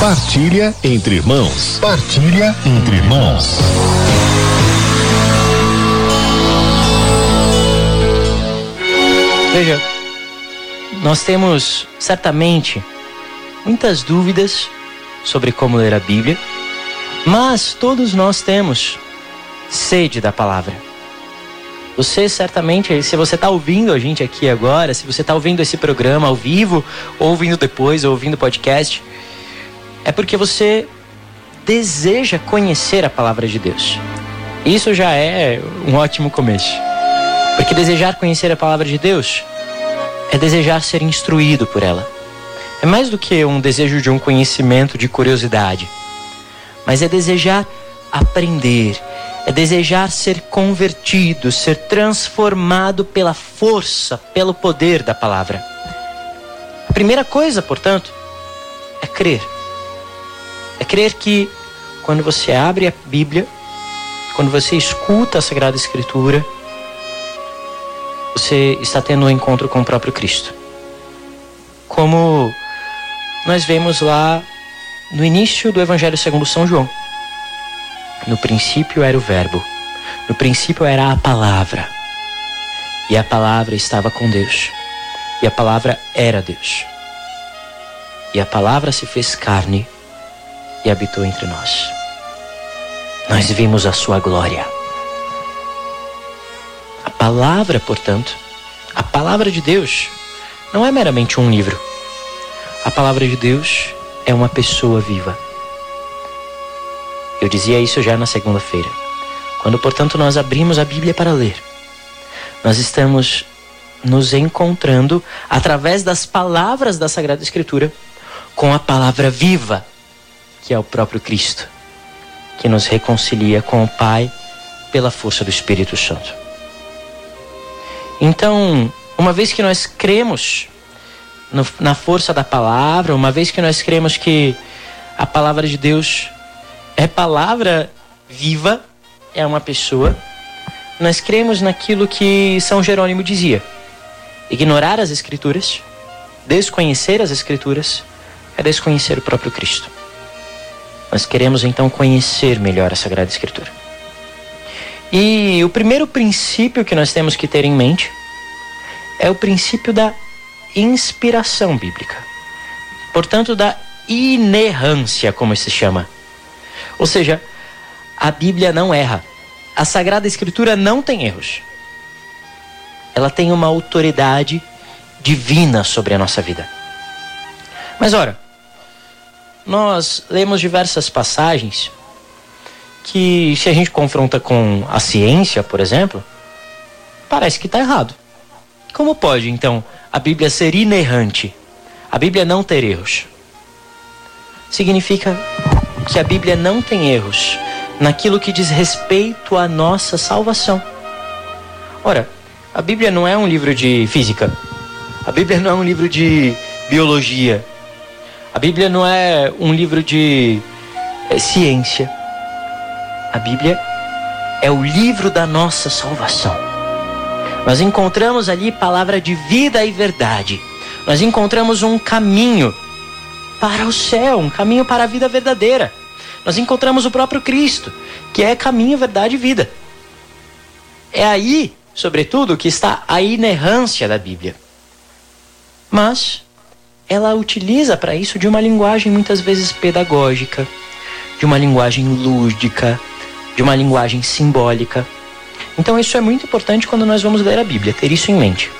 Partilha entre irmãos. Partilha entre irmãos. Veja, nós temos certamente muitas dúvidas sobre como ler a Bíblia, mas todos nós temos sede da palavra. Você certamente, se você está ouvindo a gente aqui agora, se você está ouvindo esse programa ao vivo, ou ouvindo depois, ou ouvindo podcast, é porque você deseja conhecer a palavra de Deus. Isso já é um ótimo começo. Porque desejar conhecer a palavra de Deus é desejar ser instruído por ela. É mais do que um desejo de um conhecimento de curiosidade, mas é desejar aprender, é desejar ser convertido, ser transformado pela força, pelo poder da palavra. A primeira coisa, portanto, é crer. Crer que quando você abre a Bíblia, quando você escuta a Sagrada Escritura, você está tendo um encontro com o próprio Cristo. Como nós vemos lá no início do Evangelho segundo São João. No princípio era o Verbo, no princípio era a palavra, e a palavra estava com Deus, e a palavra era Deus. E a palavra se fez carne e habitou entre nós. Nós vimos a sua glória. A palavra, portanto, a palavra de Deus não é meramente um livro. A palavra de Deus é uma pessoa viva. Eu dizia isso já na segunda-feira. Quando, portanto, nós abrimos a Bíblia para ler, nós estamos nos encontrando através das palavras da Sagrada Escritura com a palavra viva, que é o próprio Cristo, que nos reconcilia com o Pai pela força do Espírito Santo. Então, uma vez que nós cremos no, na força da palavra, uma vez que nós cremos que a palavra de Deus é palavra viva, é uma pessoa, nós cremos naquilo que São Jerônimo dizia: ignorar as Escrituras, desconhecer as Escrituras, é desconhecer o próprio Cristo. Nós queremos então conhecer melhor a Sagrada Escritura. E o primeiro princípio que nós temos que ter em mente é o princípio da inspiração bíblica. Portanto, da inerrância, como se chama. Ou seja, a Bíblia não erra. A Sagrada Escritura não tem erros. Ela tem uma autoridade divina sobre a nossa vida. Mas ora, nós lemos diversas passagens que, se a gente confronta com a ciência, por exemplo, parece que está errado. Como pode, então, a Bíblia ser inerrante, a Bíblia não ter erros. Significa que a Bíblia não tem erros naquilo que diz respeito à nossa salvação. Ora, a Bíblia não é um livro de física, a Bíblia não é um livro de biologia, a Bíblia não é um livro de é, ciência. A Bíblia é o livro da nossa salvação. Nós encontramos ali palavra de vida e verdade. Nós encontramos um caminho para o céu, um caminho para a vida verdadeira. Nós encontramos o próprio Cristo, que é caminho, verdade e vida. É aí, sobretudo, que está a inerrância da Bíblia. Mas ela utiliza para isso de uma linguagem muitas vezes pedagógica, de uma linguagem lúdica, de uma linguagem simbólica. Então isso é muito importante quando nós vamos ler a Bíblia, ter isso em mente.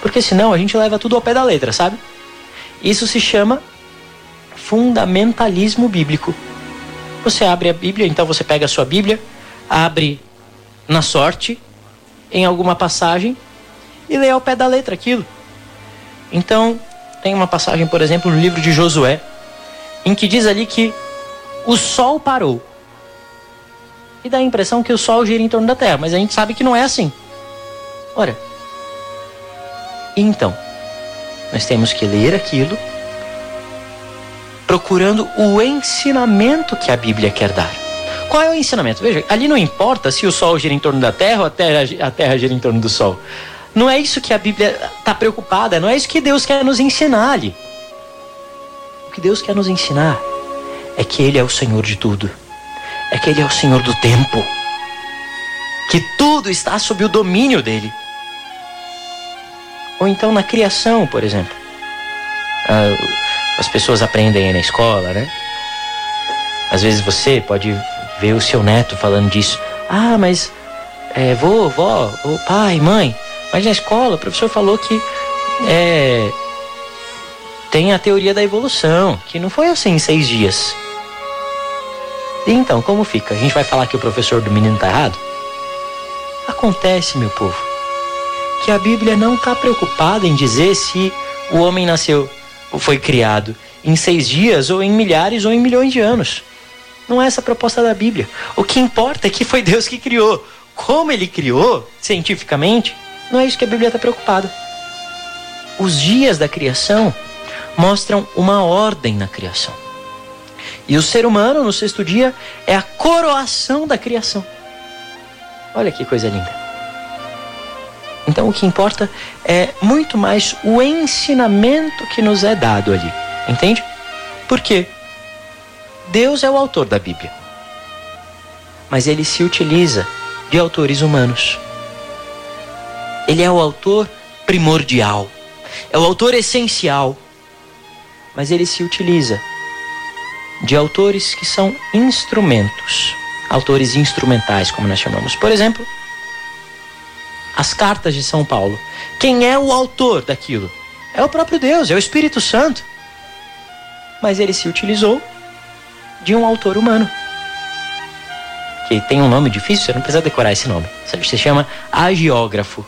Porque senão a gente leva tudo ao pé da letra, sabe? Isso se chama fundamentalismo bíblico. Você abre a Bíblia, então você pega a sua Bíblia, abre na sorte, em alguma passagem, e lê ao pé da letra aquilo. Então, tem uma passagem, por exemplo, no livro de Josué, em que diz ali que o sol parou e dá a impressão que o Sol gira em torno da Terra, mas a gente sabe que não é assim. Ora, então, nós temos que ler aquilo procurando o ensinamento que a Bíblia quer dar. Qual é o ensinamento? Veja, ali não importa se o Sol gira em torno da Terra ou a Terra, a terra gira em torno do Sol. Não é isso que a Bíblia está preocupada, não é isso que Deus quer nos ensinar ali. O que Deus quer nos ensinar é que Ele é o Senhor de tudo, é que Ele é o Senhor do tempo, que tudo está sob o domínio dele. Ou então na criação, por exemplo. Ah, as pessoas aprendem aí na escola, né? Às vezes você pode ver o seu neto falando disso. Ah, mas é, vô, vó, pai, mãe, mas na escola o professor falou que é, tem a teoria da evolução, que não foi assim em seis dias. E então, como fica? A gente vai falar que o professor do menino está errado? Acontece, meu povo, que a Bíblia não está preocupada em dizer se o homem nasceu ou foi criado em seis dias, ou em milhares, ou em milhões de anos. Não é essa a proposta da Bíblia. O que importa é que foi Deus que criou. Como ele criou, cientificamente, não é isso que a Bíblia está preocupada. Os dias da criação mostram uma ordem na criação. E o ser humano, no sexto dia, é a coroação da criação. Olha que coisa linda. Então o que importa é muito mais o ensinamento que nos é dado ali. Entende? Por quê? Deus é o autor da Bíblia. Mas ele se utiliza de autores humanos. Ele é o autor primordial, é o autor essencial. Mas ele se utiliza de autores que são instrumentos, autores instrumentais, como nós chamamos. Por exemplo, as cartas de São Paulo. Quem é o autor daquilo? É o próprio Deus, é o Espírito Santo. Mas ele se utilizou de um autor humano. Que tem um nome difícil, você não precisa decorar esse nome. Se chama agiógrafo.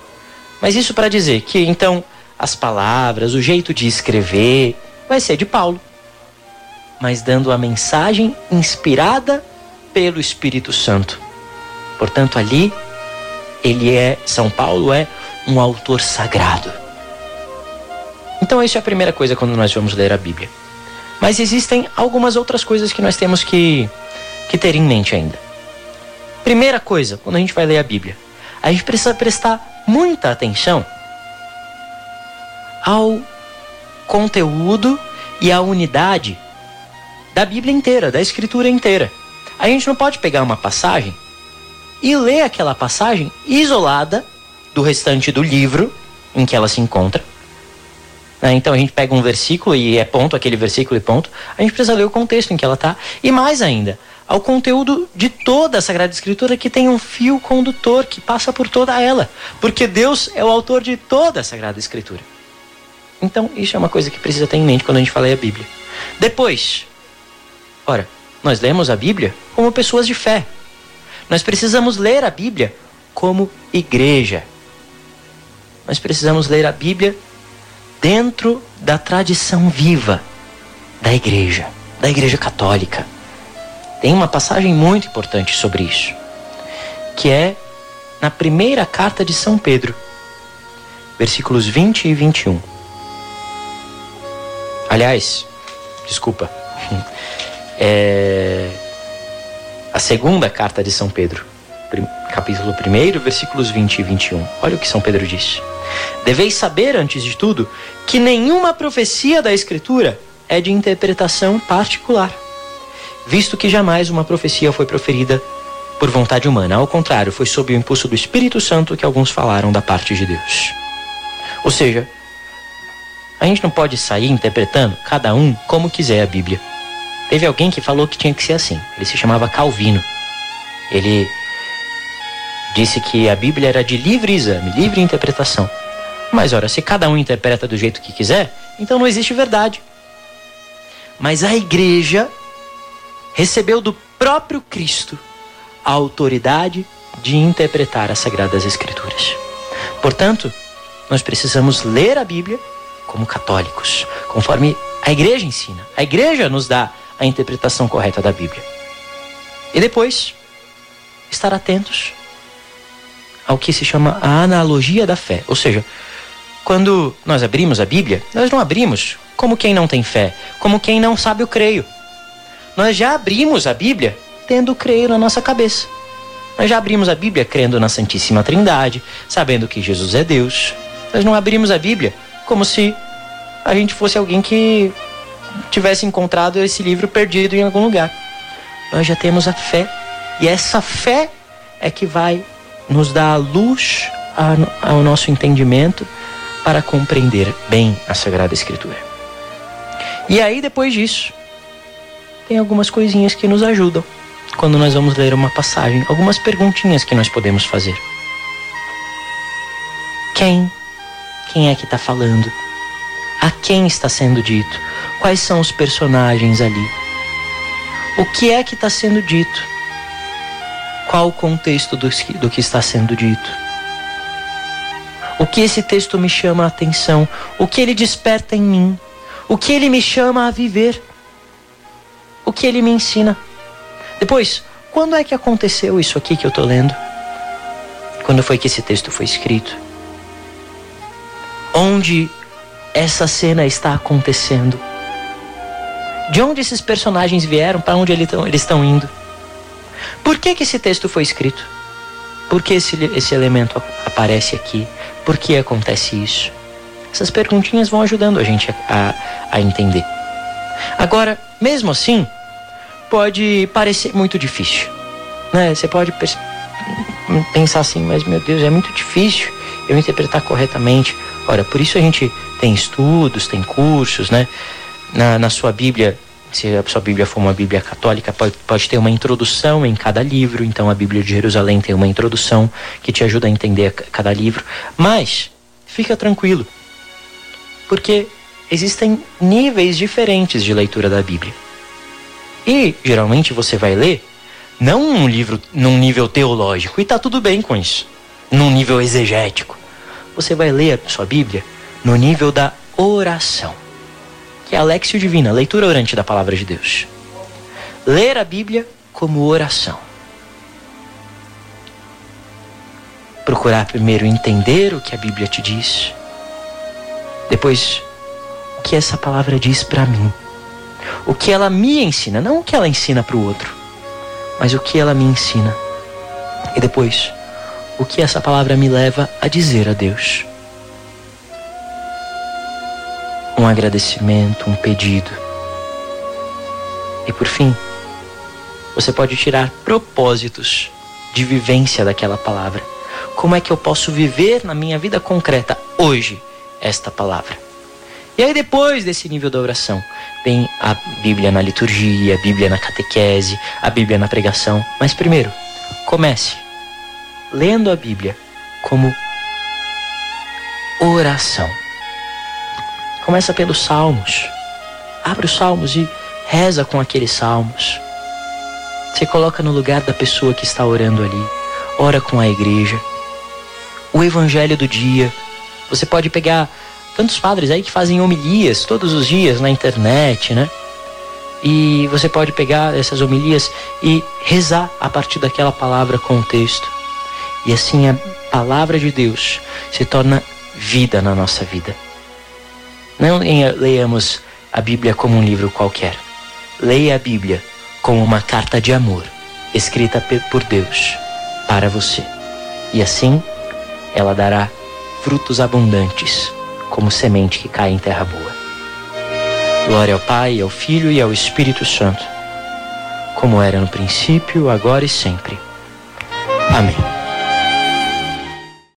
Mas isso para dizer que então as palavras, o jeito de escrever vai ser de Paulo. Mas dando a mensagem inspirada pelo Espírito Santo. Portanto, ali ele é São Paulo é um autor sagrado. Então, isso é a primeira coisa quando nós vamos ler a Bíblia. Mas existem algumas outras coisas que nós temos que, que ter em mente ainda. Primeira coisa, quando a gente vai ler a Bíblia, a gente precisa prestar muita atenção ao conteúdo e à unidade da Bíblia inteira, da Escritura inteira. A gente não pode pegar uma passagem e ler aquela passagem isolada do restante do livro em que ela se encontra né? Então a gente pega um versículo e é ponto, aquele versículo e ponto. A gente precisa ler o contexto em que ela está. E mais ainda, ao conteúdo de toda a Sagrada Escritura que tem um fio condutor que passa por toda ela. Porque Deus é o autor de toda a Sagrada Escritura. Então, isso é uma coisa que precisa ter em mente quando a gente fala a Bíblia. Depois, ora, nós lemos a Bíblia como pessoas de fé. Nós precisamos ler a Bíblia como igreja. Nós precisamos ler a Bíblia dentro da tradição viva da igreja, da igreja católica. Tem uma passagem muito importante sobre isso, que é na primeira carta de São Pedro, versículos 20 e 21. Aliás, desculpa, é a segunda carta de São Pedro, capítulo 1, versículos 20 e 21. Olha o que São Pedro disse. Deveis saber, antes de tudo, que nenhuma profecia da Escritura é de interpretação particular, visto que jamais uma profecia foi proferida por vontade humana. Ao contrário, foi sob o impulso do Espírito Santo que alguns falaram da parte de Deus. Ou seja, a gente não pode sair interpretando cada um como quiser a Bíblia. Teve alguém que falou que tinha que ser assim. Ele se chamava Calvino. Ele disse que a Bíblia era de livre exame, livre interpretação. Mas ora, se cada um interpreta do jeito que quiser, então não existe verdade. Mas a igreja recebeu do próprio Cristo a autoridade de interpretar as sagradas escrituras. Portanto, nós precisamos ler a Bíblia como católicos, conforme a igreja ensina. A igreja nos dá a interpretação correta da Bíblia. E depois, estar atentos ao que se chama a analogia da fé. Ou seja, quando nós abrimos a Bíblia, nós não abrimos como quem não tem fé, como quem não sabe o creio. Nós já abrimos a Bíblia tendo creio na nossa cabeça. Nós já abrimos a Bíblia crendo na Santíssima Trindade, sabendo que Jesus é Deus. Nós não abrimos a Bíblia como se a gente fosse alguém que tivesse encontrado esse livro perdido em algum lugar. Nós já temos a fé e essa fé é que vai nos dar a luz ao nosso entendimento para compreender bem a Sagrada Escritura. E aí, depois disso, tem algumas coisinhas que nos ajudam quando nós vamos ler uma passagem, algumas perguntinhas que nós podemos fazer. Quem? Quem é que está falando? A quem está sendo dito? Quais são os personagens ali? O que é que está sendo dito? Qual o contexto do, do que está sendo dito? O que esse texto me chama a atenção? O que ele desperta em mim? O que ele me chama a viver? O que ele me ensina? Depois, quando é que aconteceu isso aqui que eu estou lendo? Quando foi que esse texto foi escrito? Onde essa cena está acontecendo? De onde esses personagens vieram? Para onde eles estão indo? Por que, que esse texto foi escrito? Por que esse, esse elemento aparece aqui? Por que acontece isso? Essas perguntinhas vão ajudando a gente a, a, a entender. Agora, mesmo assim, pode parecer muito difícil. Né? Você pode pensar assim, mas meu Deus, é muito difícil eu interpretar corretamente. Ora, por isso a gente tem estudos, tem cursos, né? Na, na sua Bíblia, se a sua Bíblia for uma Bíblia católica, pode, pode ter uma introdução em cada livro. Então a Bíblia de Jerusalém tem uma introdução que te ajuda a entender cada livro. Mas, fica tranquilo, porque existem níveis diferentes de leitura da Bíblia. E geralmente você vai ler não um livro num nível teológico, e tá tudo bem com isso, num nível exegético. Você vai ler a sua Bíblia no nível da oração, que é a Divina, leitura orante da palavra de Deus. Ler a Bíblia como oração. Procurar primeiro entender o que a Bíblia te diz, depois o que essa palavra diz para mim o que ela me ensina, não o que ela ensina para o outro, mas o que ela me ensina. E depois, o que essa palavra me leva a dizer a Deus. Um agradecimento, um pedido. E por fim, você pode tirar propósitos de vivência daquela palavra. Como é que eu posso viver na minha vida concreta hoje esta palavra? E aí, depois desse nível da oração, tem a Bíblia na liturgia, a Bíblia na catequese, a Bíblia na pregação. Mas primeiro, comece lendo a Bíblia como oração. Começa pelos salmos. Abre os salmos e reza com aqueles salmos. Você coloca no lugar da pessoa que está orando ali. Ora com a igreja. O evangelho do dia. Você pode pegar tantos padres aí que fazem homilias todos os dias na internet, né? E você pode pegar essas homilias e rezar a partir daquela palavra com o texto. E assim a palavra de Deus se torna vida na nossa vida. Não leiamos a Bíblia como um livro qualquer. Leia a Bíblia como uma carta de amor escrita por Deus para você. E assim ela dará frutos abundantes como semente que cai em terra boa. Glória ao Pai, ao Filho e ao Espírito Santo, como era no princípio, agora e sempre. Amém.